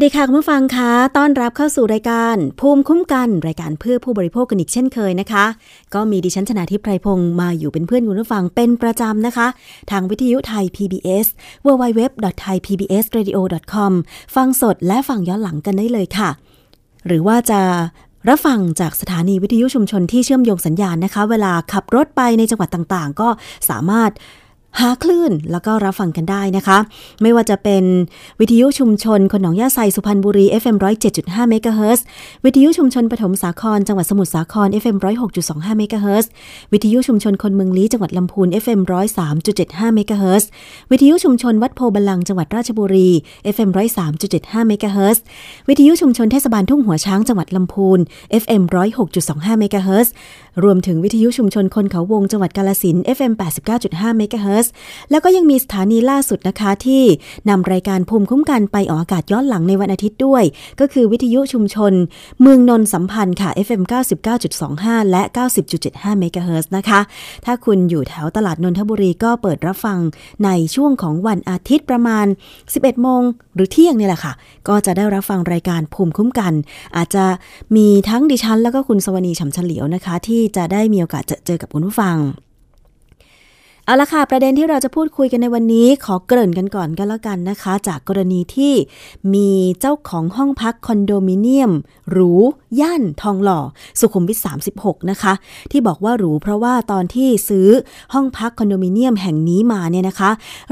สวัสดีค่ะคุณผู้ฟังคะต้อนรับเข้าสู่รายการภูมิคุ้มกันรายการเพื่อผู้บริโภคกันอีกเช่นเคยนะคะ ก็มีดิฉันชนะทิพไพรพงศ์มาอยู่เป็นเพื่อนคุณผู้ฟังเป็นประจำนะคะ ทางวิทยุไทย PBS www.thaipbsradio.com ฟังสดและฟังย้อนหลังกันได้เลยค่ะ หรือว่าจะรับฟังจากสถานีวิทยุชุมชนที่เชื่อมโยงสัญญาณนะคะ เวลาขับรถไปในจังหวัดต่างๆ ก็สามารถ หาคลื่นแล้วก็รับฟังกันได้นะคะ ไม่ว่าจะเป็นวิทยุชุมชนคนหนองยาไซสุพรรณบุรี FM 107.5เมกะเฮิรตซ์วิทยุชุมชนปฐมสาครจังหวัดสมุทรสาคร FM 106.25เมกะเฮิรตซ์วิทยุชุมชนคนเมืองลี้จังหวัดลำพูน FM 103.75เมกะเฮิรตซ์วิทยุชุมชนวัดโพธิ์บัลลังก์จังหวัดราชบุรี FM 103.75เมกะเฮิรตซ์วิทยุชุมชนเทศบาลทุ่งหัวช้างจังหวัดลำพูน FM 106.25เมกะเฮิรตซ์รวมถึงวิทยุชุมชนคนเขาวงจังหวัดกาฬสินธุ์ FM 89.5เมกะเฮิรตซ์ร์แล้วก็ยังมีสถานีล่าสุดนะคะที่นำรายการภูมิคุ้มกันไปออกอากาศย้อนหลังในวันอาทิตย์ด้วย ก็คือวิทยุชุมชน เมืองนนสัมพันธ์ค่ะ FM 99.25 และ 90.75เมกะเฮิรตซ์นะคะ ถ้าคุณอยู่แถวตลาดนนทบุรีก็เปิดรับฟังในช่วงของวันอาทิตย์ประมาณ 11 โมงหรือเที่ยงนี่แหละค่ะ ก็จะได้รับฟังรายการภูมิคุ้มกัน อาจจะมีทั้งดิฉัน แล้วก็คุณสวนีฉ่ำเฉลียวนะคะ ที่จะได้มีโอกาสจอเจอกับคุณผู้ฟัง เอาละค่ะ ประเด็นที่เราจะพูดคุยกันในวันนี้ ขอเกริ่นกันก่อนก็แล้วกันนะคะ จากกรณีที่มีเจ้าของห้องพักคอนโดมิเนียมหรูย่านทองหล่อ สุขุมวิท 36 นะคะ ที่บอกว่าหรูเพราะว่าตอนที่ซื้อห้องพักคอนโดมิเนียมแห่งนี้มาเนี่ยนะคะ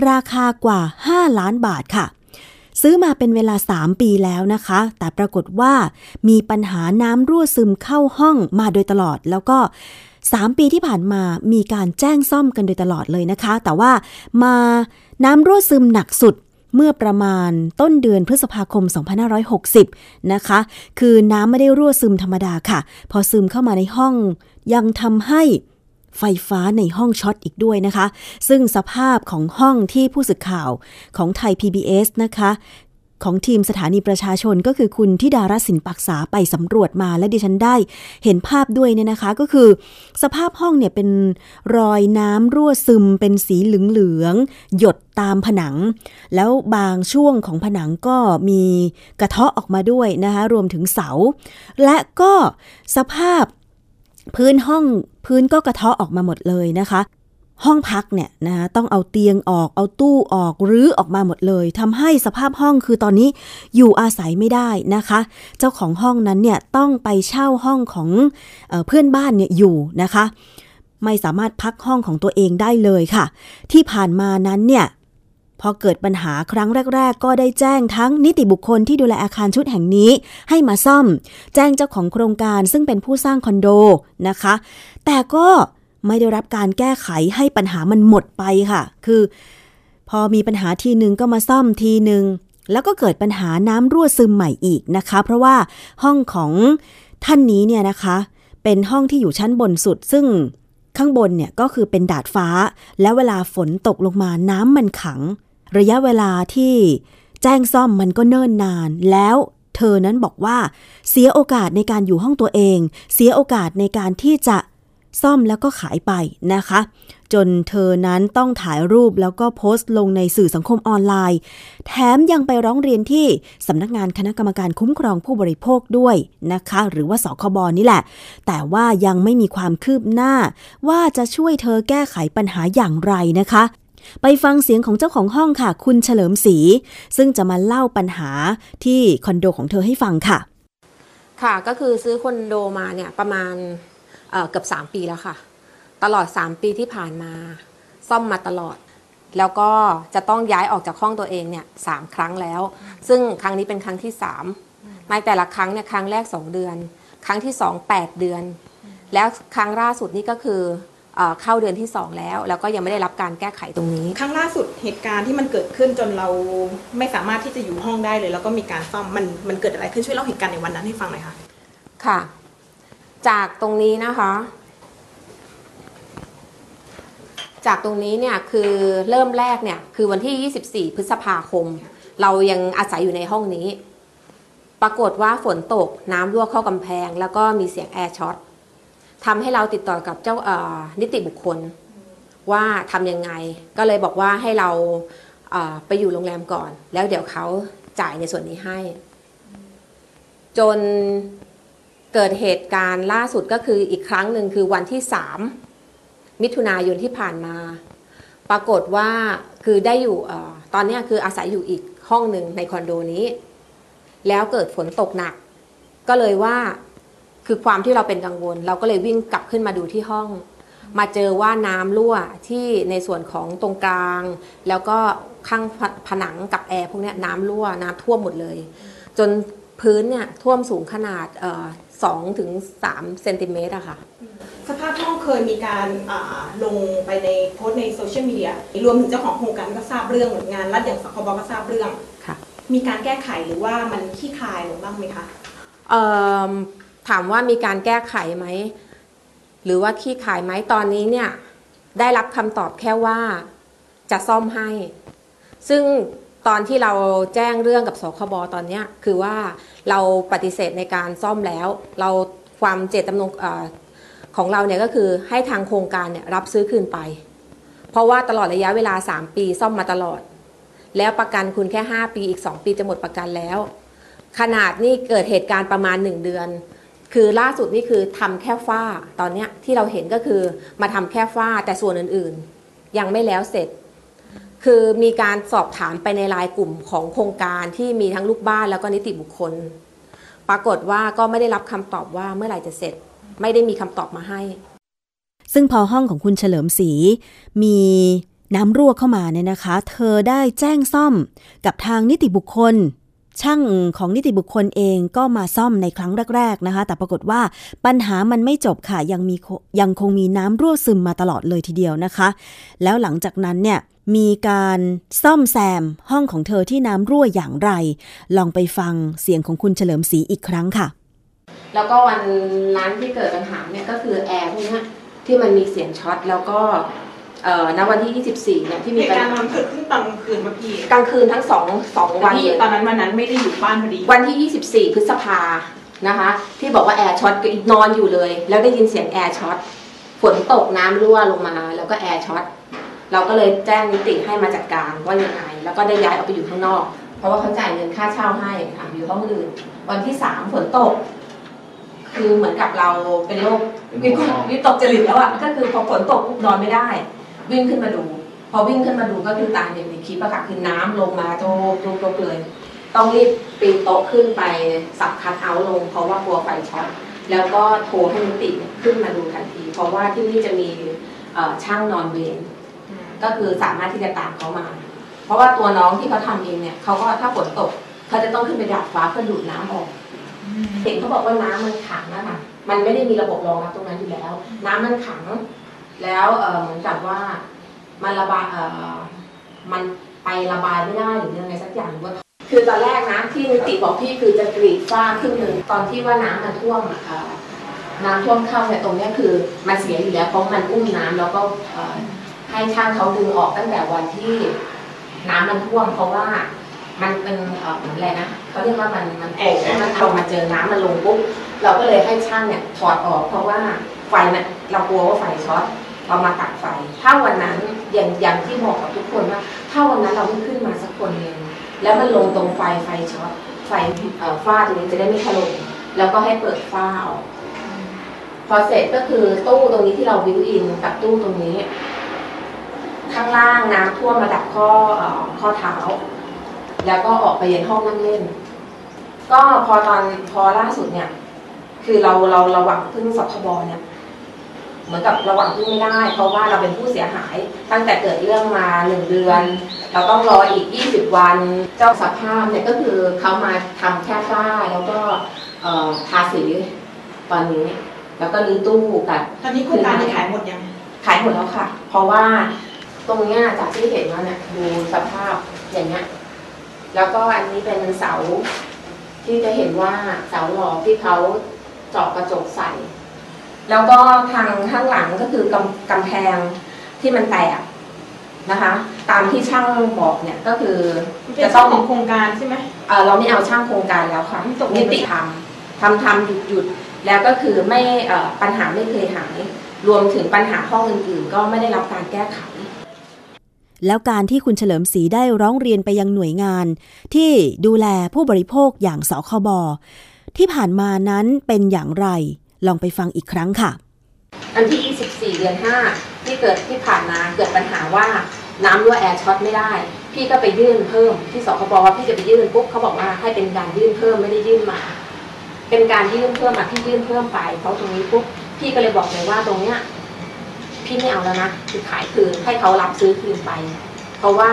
ราคากว่า 5 ล้านบาทค่ะซื้อมาเป็นเวลา 3 ปีแล้วนะคะ แต่ปรากฏว่ามีปัญหาน้ำรั่วซึมเข้าห้องมาโดยตลอด แล้วก็ 3 ปีที่ผ่านมามีการแจ้งซ่อมกันโดยตลอดเลยนะคะ แต่ว่ามาน้ำรั่วซึมหนักสุดเมื่อประมาณต้นเดือนพฤษภาคม 2560 นะคะ คือน้ำไม่ได้รั่วซึมธรรมดาค่ะ พอซึมเข้ามาในห้องยังทำให้ไฟฟ้าในห้องช็อตอีกด้วยนะคะ ซึ่งสภาพของห้องที่ผู้สื่อข่าวของไทย PBS นะคะ ของทีมสถานีประชาชนก็คือคุณทิดารัสินปักษาไปสำรวจมาและดิฉันได้เห็นภาพด้วยเนี่ยนะคะก็คือ สภาพห้องเนี่ยเป็นรอยน้ำรั่วซึมเป็นสีเหลืองๆหยดตามผนัง แล้วบางช่วงของผนังก็มีกระเทาะออกมาด้วยนะคะรวมถึงเสา และก็สภาพพื้นห้องพื้นก็กระเทาะออกมาหมดเลยนะคะ ห้องพักเนี่ยนะคะต้องเอาเตียงออกเอาตู้ออกรื้อออกมาหมดเลยทำให้สภาพห้องคือตอนนี้อยู่อาศัยไม่ได้นะคะ เจ้าของห้องนั้นเนี่ยต้องไปเช่าห้องของเออเพื่อนบ้านเนี่ยอยู่นะคะ ไม่สามารถพักห้องของตัวเองได้เลยค่ะ ที่ผ่านมานั้นเนี่ยพอเกิดปัญหาครั้งแรก ๆ ก็ได้แจ้งทั้งนิติบุคคลที่ดูแลอาคารชุดแห่งนี้ให้มาซ่อม แจ้งเจ้าของโครงการซึ่งเป็นผู้สร้างคอนโดนะคะ แต่ก็ ไม่ได้รับการแก้ไขให้ปัญหามันหมดไปค่ะ คือ พอมีปัญหาทีหนึ่งก็มาซ่อมทีหนึ่งแล้วก็เกิดปัญหาน้ำรั่วซึมใหม่อีกนะคะ เพราะว่าห้องของท่านนี้เนี่ยนะคะ เป็นห้องที่อยู่ชั้นบนสุด ซึ่งข้างบนเนี่ยก็คือเป็นดาดฟ้า แล้วเวลาฝนตกลงมาน้ำมันขัง ระยะเวลาที่แจ้งซ่อมมันก็เนิ่นนาน แล้วเธอนั้นบอกว่า เสียโอกาสในการอยู่ห้องตัวเอง เสียโอกาสในการที่จะ ซ่อมแล้วก็ขายไปนะคะ จนเธอนั้นต้องถ่ายรูปแล้วก็โพสต์ลงในสื่อสังคมออนไลน์ แถมยังไปร้องเรียนที่สำนักงานคณะกรรมการคุ้มครองผู้บริโภคด้วยนะคะ หรือว่าสคบนี่แหละ แต่ว่ายังไม่มีความคืบหน้า ว่าจะช่วยเธอแก้ไขปัญหาอย่างไรนะคะ ไปฟังเสียงของเจ้าของห้องค่ะ คุณเฉลิมศรีซึ่งจะมาเล่าปัญหาที่คอนโดของเธอให้ฟังค่ะ ค่ะก็คือซื้อคอนโดมาเนี่ยประมาณ เอ่อเกือบ 3 ปีแล้วค่ะ ตลอด 3 ปีที่ผ่านมา ซ่อมมาตลอด แล้วก็จะต้องย้ายออกจากห้องตัวเองเนี่ยสามครั้งแล้ว ซึ่งครั้งนี้เป็นครั้งที่ 3 ในแต่ละครั้งเนี่ยครั้งแรก 2 เดือน ครั้งที่ 2 8 เดือน แล้วครั้งล่าสุดนี่ก็คือเอ่อเข้าเดือนที่ 2 แล้ว แล้วก็ยังไม่ได้รับการแก้ไขตรงนี้ ครั้งล่าสุดเหตุการณ์ที่มันเกิดขึ้นจนเราไม่สามารถที่จะอยู่ห้องได้เลย แล้วก็มีการซ่อมมันมันเกิดอะไรขึ้นช่วยเล่าเหตุการณ์ในวันนั้นให้ฟังหน่อยค่ะค่ะ จากตรงนี้นะคะ จากตรงนี้เนี่ยคือเริ่มแรกเนี่ยคือวันที่ 24 พฤษภาคม เรายังอาศัยอยู่ในห้องนี้ ปรากฏว่าฝนตกน้ำรั่วเข้ากำแพง แล้วก็มีเสียงแอร์ช็อตทำให้เราติดต่อกับเจ้าเอ่อนิติบุคคลว่าทำยังไง ก็เลยบอกว่าให้เราเอ่อไปอยู่โรงแรมก่อน แล้วเดี๋ยวเขาจ่ายในส่วนนี้ให้ จน เกิดเหตุการณ์ล่าสุดก็คืออีกครั้งหนึ่งคือวันที่ 3 มิถุนายนที่ผ่านมา ปรากฏว่าคือได้อยู่อตอนนี้คืออาศัยอยู่อีกห้องหนึ่งในคอนโดนี้ แล้วเกิดฝนตกหนัก ก็เลยว่าคือความที่เราเป็นกังวล เราก็เลยวิ่งกลับขึ้นมาดูที่ห้อง มาเจอว่าน้ำรั่วที่ในส่วนของตรงกลาง แล้วก็ข้างผนังกับแอร์พวกนี้น้ำรั่วน้ำท่วมหมดเลย จนพื้นเนี่ยท่วมสูงขนาด สองถึงสามเซนติเมตรอะค่ะ สภาพห้องเคยมีการอ่าลงไปในโพสต์ในโซเชียลมีเดียรวมถึงเจ้าของโครงการก็ทราบเรื่องหน่วยงานรัฐอย่างสคบก็ทราบเรื่อง ค่ะ มีการแก้ไขหรือว่ามันคลี่คลายลงบ้างไหมคะ เอิ่มถามว่ามีการแก้ไขไหม หรือว่าขี้ขายไหมตอนนี้เนี่ย ได้รับคำตอบแค่ว่าจะซ่อมให้ ซึ่ง ตอนที่เราแจ้งเรื่องกับสคบตอนนี้คือว่าเราปฏิเสธในการซ่อมแล้ว เราความเจตจำนงอของเราเนี่ยก็คือให้ทางโครงการเนี่ยรับซื้อคืนไป เพราะว่าตลอดระยะเวลา 3 ปีซ่อมมาตลอด แล้วประกันคุณแค่ 5 ปีอีก 2 ปีจะหมดประกันแล้ว ขนาดนี่เกิดเหตุการณ์ประมาณ 1 เดือน คือล่าสุดนี่คือทำแค่ฝ้าตอนเนี้ยที่เราเห็นก็คือมาทำแค่ฝ้าแต่ส่วนอื่นๆ ยังไม่แล้วเสร็จ คือมีการสอบถามไปในรายกลุ่มของโครงการที่มีทั้งลูกบ้านแล้วก็นิติบุคคล ปรากฏว่าก็ไม่ได้รับคำตอบว่าเมื่อไหร่จะเสร็จ ไม่ได้มีคำตอบมาให้ ซึ่งพอห้องของคุณเฉลิมศรีมีน้ำรั่วเข้ามาเนี่ยนะคะ เธอได้แจ้งซ่อมกับทางนิติบุคคล ช่างของนิติบุคคลเองก็มาซ่อมในครั้งแรก ๆนะคะ แต่ปรากฏว่าปัญหามันไม่จบค่ะยังมียังคงมีน้ำรั่วซึมมาตลอดเลยทีเดียวนะคะ แล้วหลังจากนั้นเนี่ยมีการซ่อมแซมห้องของเธอที่น้ำรั่วอย่างไร ลองไปฟังเสียงของคุณเฉลิมศรีอีกครั้งค่ะ แล้วก็วันนั้นที่เกิดปัญหาเนี่ยก็คือแอร์พวกนี้ที่มันมีเสียงช็อตแล้วก็ เอ่อณวันที่ 24 เนี่ยที่เหมีตุปัญการณ์หามันเกิดขึ้นตอนกลางคืนป่ะพี่กลางคืนทั้งสองสองแต่วันพี่เลย ตอนนั้นวันนั้นไม่ได้อยู่บ้านพอดีวันที่ 24 พฤษภานะคะ ที่บอกว่าแอร์ช็อตก็นอนอยู่เลย แล้วได้ยินเสียงแอร์ช็อตฝนตกน้ำรั่วลงมา แล้วก็แอร์ช็อตเราก็เลยแจ้งนิติให้มาจัดการว่ายังไง แล้วก็ได้ย้ายออกไปอยู่ข้างนอก เพราะว่าเขาจ่ายเงินค่าเช่าให้ค่ะอยู่ห้องอื่น วันที่สามฝนตก คือเหมือนกับเราเป็นโรควิตกวิตกจริตแล้วอะก็คือพอฝนตกปุ๊บนอนไม่ได้ วิ่งขึ้นมาดู พอวิ่งขึ้นมาดูก็คือตามอย่างในคลิปอะค่ะคือน้ำลงมาโจกโจกโจกเลย ต้องรีบปีนโต๊ะขึ้นไปสับคัดเอาท์ลง เพราะว่ากลัวไฟช็อตแล้วก็โทรให้นิติขึ้นมาดูทันที เพราะว่าที่นี่จะมีช่างนอนเวรก็คือสามารถที่จะตามเขามา เพราะว่าตัวน้องที่เขาทำเองเนี่ยเขาก็ถ้าฝนตกเขาจะต้องขึ้นไปดาดฟ้าเพื่อดูดน้ำออกเห็นเขาบอกว่าน้ำมันขังนะคะมันไม่ได้มีระบบรองรับตรงนั้นอยู่แล้ว น้ำมันขัง แล้วเอ่อเหมือนกับว่ามันระบายเอ่อมันไประบายไม่ได้หรือยังไงสักอย่างหรือว่าคือตอนแรกนะที่นิติบอกพี่คือจะกรีดฝ้าครึ่งหนึ่งตอนที่ว่าน้ำมันท่วมอะค่ะน้ำท่วมเข้าเนี่ยตรงเนี้ยคือมันเสียอยู่แล้วเพราะมันอุ้มน้ำแล้วก็เอ่อให้ช่างเขาดึงออกตั้งแต่วันที่น้ำมันท่วมเพราะว่ามันเป็นเอ่อเหมือนอะไรนะเขาเรียกว่ามันมันโป่งมันเอามาเจอน้ำมันลงปุ๊บเราก็เลยให้ช่างเนี่ยถอดออกเพราะว่าไฟมันเรากลัวว่าไฟช็อต เรามาตัดไฟ ถ้าวันนั้นอย่างอย่างที่บอกกับทุกคนว่า ถ้าวันนั้นเราไม่ขึ้นมาสักคนหนึ่งแล้วมันลงตรงไฟไฟช็อตไฟเอ่อฝ้าตรงนี้จะได้ไม่ถล่มแล้วก็ให้เปิดฝ้าออกพอเสร็จก็คือตู้ตรงนี้ที่เราวิวอินกับตู้ตรงนี้ ข้างล่างน้ำท่วมระดับข้อเอ่อข้อเท้า แล้วก็ออกไปเยันห้องนั่งเล่น ก็พอตอนพอล่าสุดเนี่ย คือเราเราระวังพึ่งสคบเนี่ย เหมือนกับระวังพึ่งไม่ได้ เพราะว่าเราเป็นผู้เสียหาย ตั้งแต่เกิดเรื่องมาหนึ่งเดือน เราต้องรออีก 20 วัน เจ้าสภาพเนี่ยก็คือเขามาทำแค่ฝ้าแล้วก็เอ่อทาสีตอนนี้ แล้วก็รื้อตู้กับตอนนี้โครงการจะขายหมดยังขายหมดแล้วค่ะ เพราะว่าตรงเนี้ยจากที่เห็นแล้วเนี่ยดูสภาพอย่างเงี้ยแล้วก็อันนี้เป็นเสาที่จะเห็นว่าเสาหลอกที่เขาเจาะกระจกใส่ แล้วก็ทางข้างหลังก็คือกำกำแพงที่มันแตกนะคะ ตามที่ช่างบอกเนี่ยก็คือเป็จะนต้ต้อองงของโครงการใช่ไหมเอ่อเราไม่เอาช่างโครงการแล้วค่ะตกลงนิติทำทำทำหยุดหยุดแล้วก็คือไม่เอ่อปัญหาไม่เคยหายรวมถึงปัญหาห้องอื่นๆ ก็ไม่ได้รับการแก้ไข แล้วการที่คุณเฉลิมศรีได้ร้องเรียนไปยังหน่วยงาน ที่ดูแลผู้บริโภคอย่างสคบที่ผ่านมานั้นเป็นอย่างไร ลองไปฟังอีกครั้งค่ะ อันที่ 24 เดือน 5 ที่เกิดที่ผ่านมาเกิดปัญหาว่าน้ำรั่วแอร์ช็อตไม่ได้ พี่ก็ไปยื่นเพิ่มที่สคบว่าพี่จะไปยื่นปุ๊บเขาบอกว่าให้เป็นการยื่นเพิ่มไม่ได้ยื่นมา เป็นการยื่นเพิ่มมาพี่ยื่นเพิ่มไปเพราตรงนี้ปุ๊บพี่ก็เลยบอกเลยว่าตรงเนี้ยพี่ไม่เอาแล้วนะคือขายคืนให้เขารับซื้อคืนไป เพราะว่า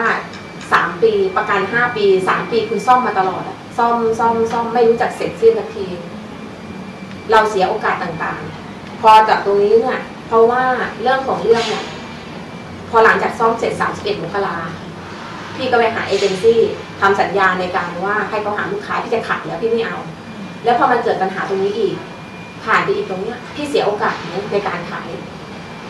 สามปีประกันห้าปีสามปีคุณซ่อมมาตลอดอะซ่อมซ่อมซ่อมไม่รู้จักเสร็จสิ้นสักที เราเสียโอกาสต่างๆ พอจากตรงนี้เนี่ยเพราะว่าเรื่องของเรื่องเนี่ยพอหลังจากซ่อมเสร็จ 31มกราพี่ก็ไปหาเอเจนซี่ทำสัญญาในการว่าให้เขาหาลูกค้าที่จะขายแล้วพี่ไม่เอา แล้วพอมันเกิดปัญหาตรงนี้อีก ผ่านไปอีกตรงเนี้ยพี่เสียโอกาสในการขาย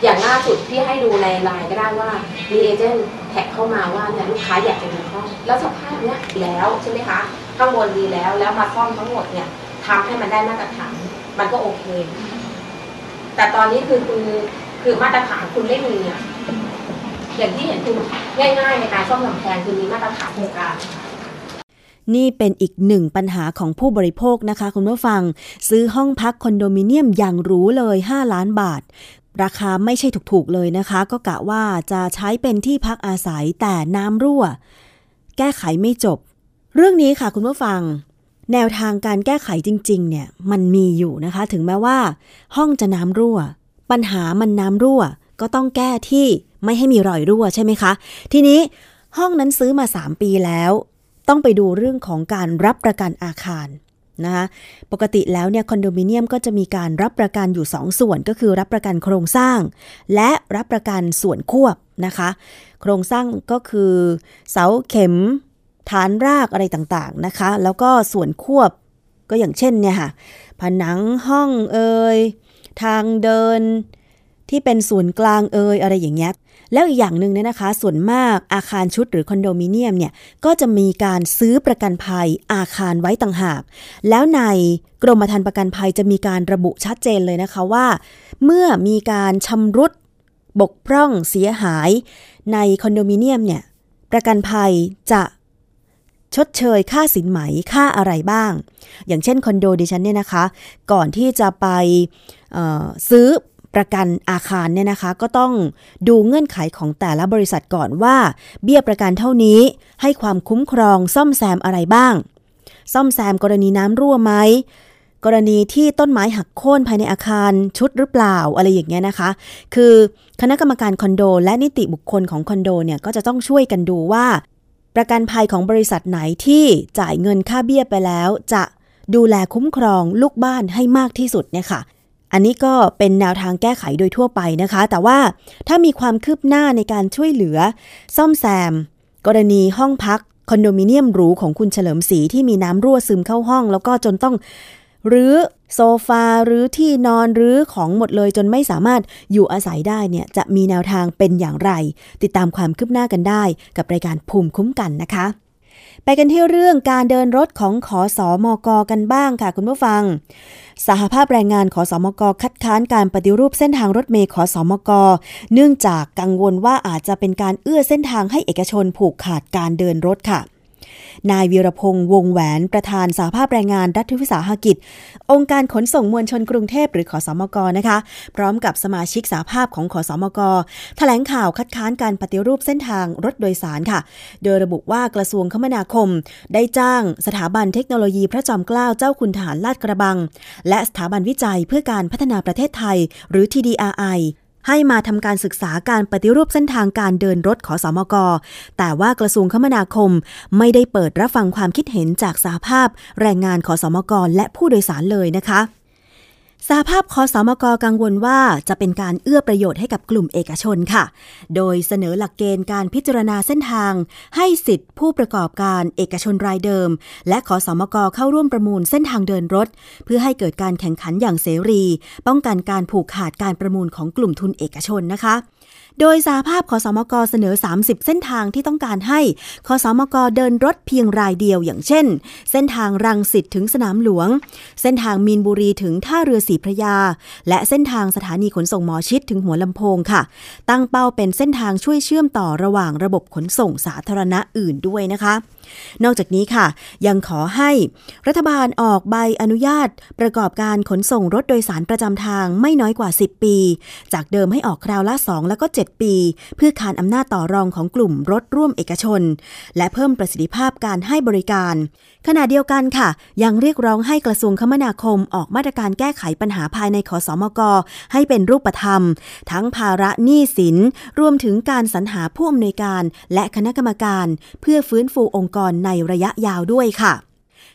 อย่างล่าสุดพี่ให้ดูในไลน์ก็ได้ว่ามีเอเจนต์โทท็กเข้ามาว่าเนี่ยลูกค้าอยากจะดูห้องแล้วสภาพเนี้ยแล้วใช่ไหมคะข้างบนดีแล้วแล้วมาซ่อมทั้งหมดเนี่ยทำให้มันได้มาตรฐาน มันก็โอเค แต่ตอนนี้คือคุณคือมาตรฐานคุณไม่มีอะอย่างที่เห็นคือง่ายๆในการซ่อมกำแพงคือมีมาตรฐานโครงการนี่เป็นอีกหนึ่งปัญหาของผู้บริโภคนะคะ คุณผู้ฟัง ซื้อห้องพักคอนโดมิเนียมอย่างหรูเลย 5 ล้านบาท ราคาไม่ใช่ถูกๆเลยนะคะ ก็กะว่าจะใช้เป็นที่พักอาศัยแต่น้ำรั่ว แก้ไขไม่จบ เรื่องนี้ค่ะคุณผู้ฟัง แนวทางการแก้ไขจริง ๆ เนี่ยมันมีอยู่นะคะ ถึงแม้ว่า ห้องจะน้ำรั่ว ปัญหามันน้ำรั่ว ก็ต้องแก้ที่ไม่ให้มีรอยรั่วใช่ไหมคะ ทีนี้ห้องนั้นซื้อมา 3 ปีแล้ว ต้องไปดูเรื่องของการรับประกันอาคารนะคะปกติแล้วเนี่ยคอนโดมิเนียมก็จะมีการรับประกันอยู่ 2 ส่วนก็คือรับประกันโครงสร้าง และรับประกันส่วนควบนะคะ โครงสร้างก็คือ เสาเข็ม ฐานรากอะไรต่างๆนะคะ แล้วก็ส่วนควบก็อย่างเช่นเนี่ยค่ะ ผนังห้องเอ่ยทางเดินที่เป็นศูนย์กลางเอยอะไรอย่างเงี้ย แล้วอีกอย่างหนึ่งเนี่ยนะคะ ส่วนมากอาคารชุดหรือคอนโดมิเนียมเนี่ย ก็จะมีการซื้อประกันภัยอาคารไว้ต่างหาก แล้วในกรมธรรม์ประกันภัยจะมีการระบุชัดเจนเลยนะคะว่า เมื่อมีการชำรุด บกพร่องเสียหาย ในคอนโดมิเนียมเนี่ย ประกันภัยจะ ชดเชยค่าสินไหมค่าอะไรบ้าง อย่างเช่นคอนโดดิฉันเนี่ยนะคะ ก่อนที่จะไปซื้อประกันอาคารเนี่ยนะคะก็ต้องดูเงื่อนไขของแต่ละบริษัทก่อนว่า เบี้ยประกันเท่านี้ให้ความคุ้มครองซ่อมแซมอะไรบ้าง ซ่อมแซมกรณีน้ำรั่วไหมกรณีที่ต้นไม้หักโค่นภายในอาคารชุดหรือเปล่าอะไรอย่างเงี้ยนะคะ คือคณะกรรมการคอนโด และนิติบุคคลของคอนโดเนี่ยก็จะต้องช่วยกันดูว่า ประกันภัยของบริษัทไหนที่จ่ายเงินค่าเบี้ยไปแล้ว จะดูแลคุ้มครองลูกบ้านให้มากที่สุดเนี่ยค่ะ อันนี้ก็เป็นแนวทางแก้ไขโดยทั่วไปนะคะ แต่ว่าถ้ามีความคืบหน้าในการช่วยเหลือ ซ่อมแซม กรณีห้องพักคอนโดมิเนียมหรูของคุณเฉลิมศรีที่มีน้ำรั่วซึมเข้าห้อง แล้วก็จนต้องรื้อ โซฟาหรือที่นอนหรือของหมดเลยจนไม่สามารถอยู่อาศัยได้เนี่ยจะมีแนวทางเป็นอย่างไร ติดตามความคืบหน้ากันได้กับรายการภูมิคุ้มกันนะคะ ไปกันที่เรื่องการเดินรถของขอสอมกกันบ้างค่ะคุณผู้ฟัง สหภาพแรงงานขอสอมกคัดค้านการปฏิรูปเส้นทางรถเมล์ขอสอมก เนื่องจากกังวลว่าอาจจะเป็นการเอื้อเส้นทางให้เอกชนผูกขาดการเดินรถค่ะ นายวีรพงษ์วงแหวนประธานสหภาพแรงงานรัฐวิสาหกิจ องค์การขนส่งมวลชนกรุงเทพหรือขอสมกนะคะ พร้อมกับสมาชิกสหภาพของขอสมกแถลงข่าวคัดค้านการปฏิรูปเส้นทางรถโดยสารค่ะ โดยระบุว่ากระทรวงคมนาคม ได้จ้างสถาบันเทคโนโลยีพระจอมเกล้าเจ้าคุณทหารลาดกระบัง และสถาบันวิจัยเพื่อการพัฒนาประเทศไทย หรือ TDRI ให้มาทำการศึกษาการปฏิรูปเส้นทางการเดินรถขอสอมก แต่ว่ากระทรวงคมนาคมไม่ได้เปิดรับฟังความคิดเห็นจากสาภาพ แรงงานขอสอมก และผู้โดยสารเลยนะคะ สาภาพคอสอมกกังวลว่าจะเป็นการเอื้อประโยชน์ให้กับกลุ่มเอกชนค่ะ โดยเสนอหลักเกณฑ์การพิจารณาเส้นทาง ให้สิทธิผู้ประกอบการเอกชนรายเดิม และขอสอมกเข้าร่วมประมูลเส้นทางเดินรถ เพื่อให้เกิดการแข่งขันอย่างเสรี ป้องกันการผูกขาดการประมูลของกลุ่มทุนเอกชนนะคะ โดยสาภาพขอสมกเสนอ 30 เส้นทางที่ต้องการให้ขอสมกเดินรถเพียงรายเดียวอย่างเช่น เส้นทางรังสิตถึงสนามหลวง เส้นทางมีนบุรีถึงท่าเรือสีพระยา และเส้นทางสถานีขนส่งหมอชิดถึงหัวลำโพงค่ะ ตั้งเป้าเป็นเส้นทางช่วยเชื่อมต่อระหว่างระบบขนส่งสาธารณะอื่นด้วยนะคะ นอกจากนี้ค่ะ ยังขอให้รัฐบาลออกใบอนุญาต ประกอบการขนส่งรถโดยสารประจำทางไม่น้อยกว่า 10 ปี จากเดิมให้ออกคราวละ 2 แล้วก็ 7 ปี เพื่อคานอำนาจต่อรองของกลุ่มรถร่วมเอกชน และเพิ่มประสิทธิภาพการให้บริการ ขณะเดียวกันค่ะ ยังเรียกร้องให้กระทรวงคมนาคมออกมาตรการแก้ไขปัญหาภายในขอสอมก ให้เป็นรูปธรรม ทั้งภาระหนี้สิน รวมถึงการสรรหาผู้อำนวยการ และคณะกรรมการ เพื่อฟื้นฟูองค์กรในระยะยาวด้วยค่ะ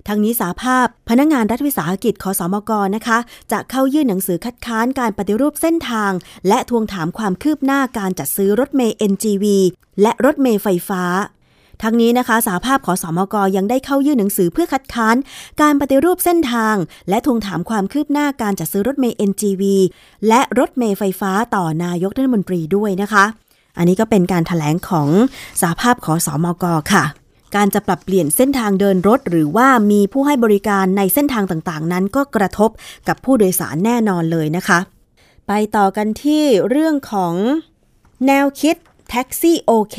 ทั้งนี้สาภาพ พนักงงานรัฐวิสาหกิจขอสอมกนะคะ จะเข้ายื่นหนังสือคัดค้านการปฏิรูปเส้นทาง และทวงถามความคืบหน้าการจัดซื้อรถเมย์ NGV และรถเมย์ไฟฟ้า ทั้งนี้นะคะสาภาพขอสอมกยังได้เข้ายื่นหนังสือเพื่อคัดค้าน การปฏิรูปเส้นทาง และทวงถามความคืบหน้าการจัดซื้อรถเมย์ NGV และรถเมย์ไฟฟ้าต่อนายกรัฐมนตรีด้วยนะคะ อันนี้ก็เป็นการถแถลงของสาภาพขอสอมกค่ะการจะปรับเปลี่ยนเส้นทางเดินรถ หรือว่ามีผู้ให้บริการในเส้นทางต่างๆ นั้นก็กระทบกับผู้โดยสารแน่นอนเลยนะคะ ไปต่อกันที่เรื่องของแนวคิด แท็กซี่โอเค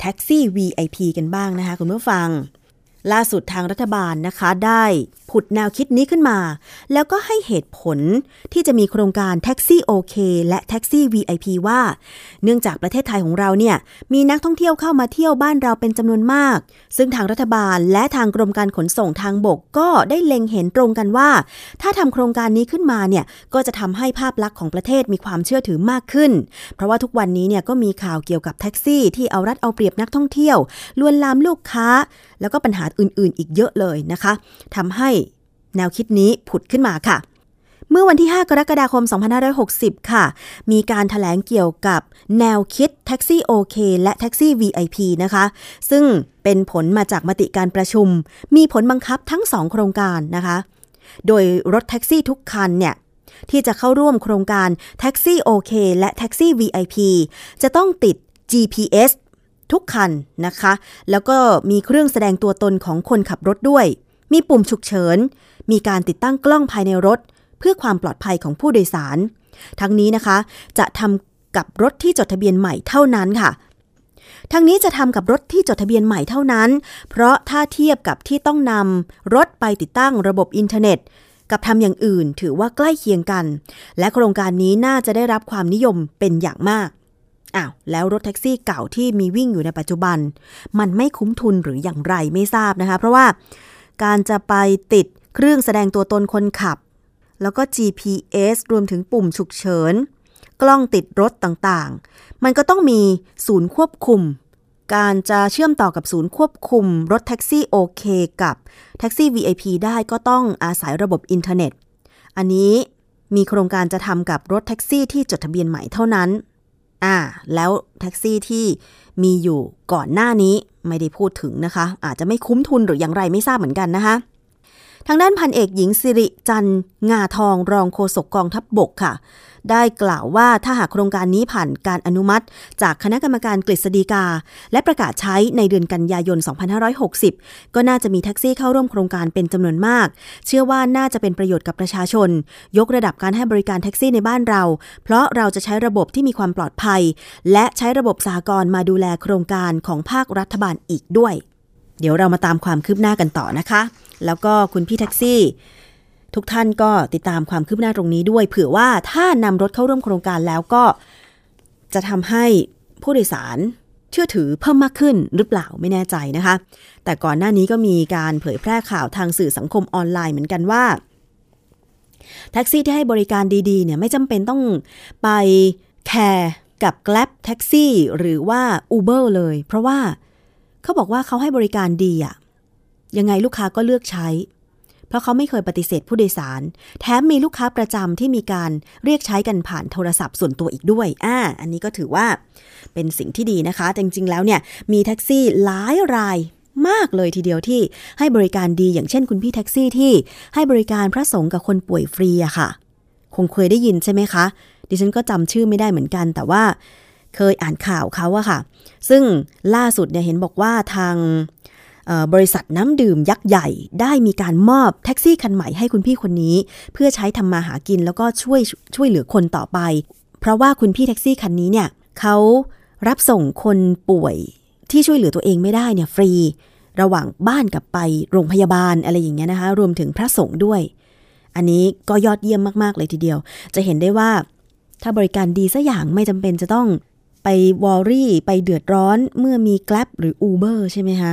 แท็กซี่ VIP กันบ้างนะคะคุณผู้ฟัง ล่าสุดทางรัฐบาลนะคะได้ผุดแนวคิดนี้ขึ้นมา แล้วก็ให้เหตุผลที่จะมีโครงการแท็กซี่โอเคและแท็กซี่ VIP ว่า เนื่องจากประเทศไทยของเราเนี่ยมีนักท่องเที่ยวเข้ามาเที่ยวบ้านเราเป็นจำนวนมาก ซึ่งทางรัฐบาลและทางกรมการขนส่งทางบกก็ได้เล็งเห็นตรงกันว่า ถ้าทำโครงการนี้ขึ้นมาเนี่ยก็จะทำให้ภาพลักษณ์ของประเทศมีความเชื่อถือมากขึ้น เพราะว่าทุกวันนี้เนี่ยก็มีข่าวเกี่ยวกับแท็กซี่ ที่เอารัดเอาเปรียบนักท่องเที่ยวลวนลามลูกค้า แล้วก็ปัญหาอื่นๆ อีกเยอะเลยนะคะทำให้แนวคิดนี้ผุดขึ้นมาค่ะ เมื่อวันที่ 5 กรกฎาคม 2560 ค่ะ มีการถแถลงเกี่ยวกับแนวคิดแท็กซี่โอเคและแท็กซี่ VIP นะคะ ซึ่งเป็นผลมาจากมติการประชุม มีผลบังคับทั้ง 2 โครงการนะคะ โดยรถแท็กซี่ทุกคันเนี่ยที่จะเข้าร่วมโครงการแท็กซี่โอเคและแท็กซี่ VIP จะต้องติด GPS ทุกคันนะคะ แล้วก็มีเครื่องแสดงตัวตนของคนขับรถด้วย มีปุ่มฉุกเฉิน มีการติดตั้งกล้องภายในรถ เพื่อความปลอดภัยของผู้โดยสาร ทั้งนี้นะคะ จะทำกับรถที่จดทะเบียนใหม่เท่านั้นค่ะทั้งนี้จะทำกับรถที่จดทะเบียนใหม่เท่านั้น เพราะถ้าเทียบกับที่ต้องนำรถไปติดตั้งระบบอินเทอร์เน็ต กับทำอย่างอื่นถือว่าใกล้เคียงกัน และโครงการนี้น่าจะได้รับความนิยมเป็นอย่างมาก อ้าวแล้วรถแท็กซี่เก่าที่มีวิ่งอยู่ในปัจจุบัน มันไม่คุ้มทุนหรืออย่างไรไม่ทราบนะคะ เพราะว่าการจะไปติดเครื่องแสดงตัวตนคนขับ แล้วก็ GPS รวมถึงปุ่มฉุกเฉิน กล้องติดรถต่างๆ มันก็ต้องมีศูนย์ควบคุม การจะเชื่อมต่อกับศูนย์ควบคุม รถแท็กซี่โอเคกับแท็กซี่ VIP ได้ก็ต้องอาศัยระบบอินเทอร์เน็ต อันนี้มีโครงการจะทำกับรถแท็กซี่ที่จดทะเบียนใหม่เท่านั้น อ่า แล้วแท็กซี่ที่มีอยู่ก่อนหน้านี้ไม่ได้พูดถึงนะคะ อาจจะไม่คุ้มทุนหรืออย่างไรไม่ทราบเหมือนกันนะคะ ทางด้านพันเอกหญิงศิริจันทร์งาทองรองโฆษกกองทัพบบกค่ะ ได้กล่าวว่าถ้าหากโครงการนี้ผ่านการอนุมัติ จากคณะกรรมการกฤษฎีกา และประกาศใช้ในเดือนกันยายน 2560 ก็น่าจะมีแท็กซี่เข้าร่วมโครงการเป็นจำนวนมาก เชื่อว่าน่าจะเป็นประโยชน์กับประชาชน ยกระดับการให้บริการแท็กซี่ในบ้านเรา เพราะเราจะใช้ระบบที่มีความปลอดภัย และใช้ระบบสากลมาดูแลโครงการของภาครัฐบาลอีกด้วย เดี๋ยวเรามาตามความคืบหน้ากันต่อนะคะ แล้วก็คุณพี่แท็กซี่ ทุกท่านก็ติดตามความคืบหน้าตรงนี้ด้วย เผื่อว่าถ้านำรถเข้าร่วมโครงการแล้วก็ จะทำให้ผู้โดยสารเชื่อถือเพิ่มมากขึ้นหรือเปล่าไม่แน่ใจนะคะ แต่ก่อนหน้านี้ก็มีการเผยแพร่ข่าวทางสื่อสังคมออนไลน์เหมือนกันว่า แท็กซี่ที่ให้บริการดีๆเนี่ยไม่จำเป็นต้องไปแคร์กับ Grab แท็กซี่หรือว่า Uber เลย เพราะว่าเขาบอกว่าเขาให้บริการดีอะยังไงลูกค้าก็เลือกใช้ เพราะเขาไม่เคยปฏิเสธผู้โดยสาร แถมมีลูกค้าประจำที่มีการเรียกใช้กันผ่านโทรศัพท์ส่วนตัวอีกด้วยอ่าอันนี้ก็ถือว่าเป็นสิ่งที่ดีนะคะแต่จริง ๆ แล้วเนี่ยมีแท็กซี่หลายรายมากเลยทีเดียวที่ให้บริการดีอย่างเช่นคุณพี่แท็กซี่ที่ให้บริการพระสงฆ์กับคนป่วยฟรีอะค่ะ คงเคยได้ยินใช่ไหมคะ ดิฉันก็จำชื่อไม่ได้เหมือนกัน แต่ว่าเคยอ่านข่าวเขาอะค่ะ ซึ่งล่าสุดเนี่ยเห็นบอกว่าทาง บริษัทน้ำดื่มยักษ์ใหญ่ ได้มีการมอบแท็กซี่คันใหม่ให้คุณพี่คนนี้ เพื่อใช้ทำมาหากินแล้วก็ช่วยช่วยเหลือคนต่อไป เพราะว่าคุณพี่แท็กซี่คันนี้เนี่ยเขารับส่งคนป่วยที่ช่วยเหลือตัวเองไม่ได้เนี่ยฟรี ระหว่างบ้านกับไปโรงพยาบาลอะไรอย่างเงี้ยนะคะ รวมถึงพระสงฆ์ด้วย อันนี้ก็ยอดเยี่ยมมาก ๆ เลยทีเดียว จะเห็นได้ว่า ถ้าบริการดีสัอย่างไม่จำเป็นจะต้องไปวอรี่ไปเดือดร้อนเมื่อมี Grab หรือ Uber ใช่ไหมคะ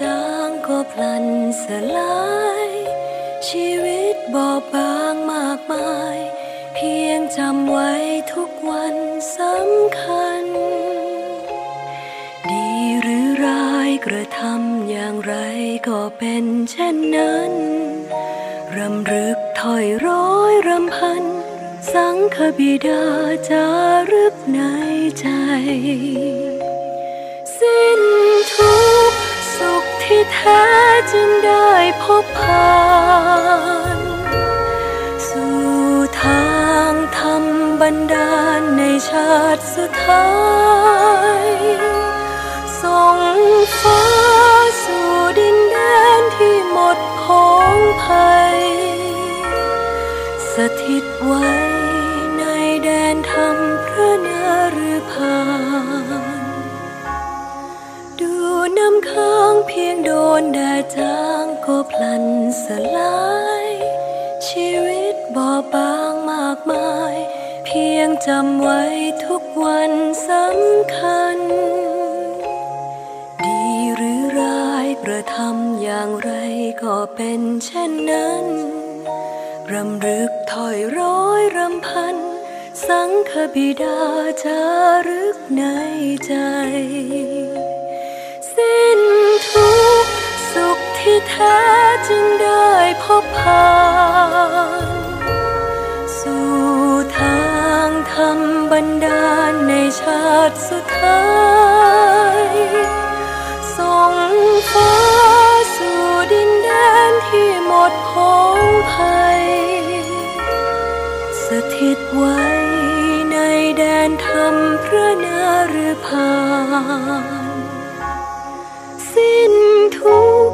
จางก็พลันสลาย ชีวิตบอบบางมากมาย เพียงจำไว้ทุกวันสำคัญ ดีหรือร้ายกระทำอย่างไรก็เป็นเช่นนั้น รำลึกถอยร้อยรำพัน สังคบิดาจารึกในใจ สิ้นทุก ที่แท้จึงได้พบผ่านสู่ทางธรรมบันดาลในชาติสุดท้ายส่งฟ้าสู่ดินแดนที่หมดผองภัย สถิตไว้ในแดนธรรมพระนฤพา น้ำค้างเพียงโดนแดดจางก็พลันสลาย ชีวิตบอบบางมากมาย เพียงจำไว้ทุกวันสำคัญ ดีหรือร้ายกระทำอย่างไรก็เป็นเช่นนั้นรำลึกถอยร้อยรำพัน สังคบิดาจารึกในใจ ผ่านสู่ทางธรรมบันดาลในชาติสุดท้ายส่งฟ้าสู่ดินแดนที่หมดผองภัย สถิตไว้ในแดนธรรมพระนฤพานสิ้นทุก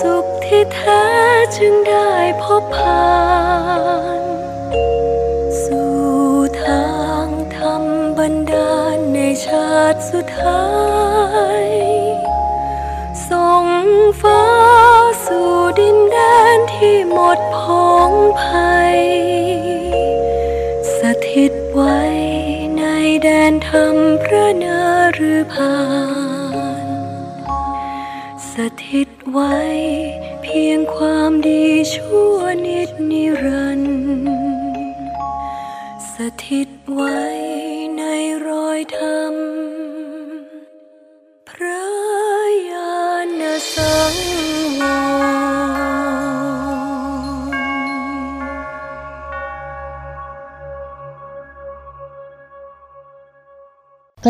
สุข ที่แท้จึงได้พบผ่าน สู่ทางธรรมบันดาลในชาติสุดท้ายส่งฟ้าสู่ดินแดนที่หมดผองภัย สถิตไว้ในแดนธรรมพระนฤพานสถิตไว้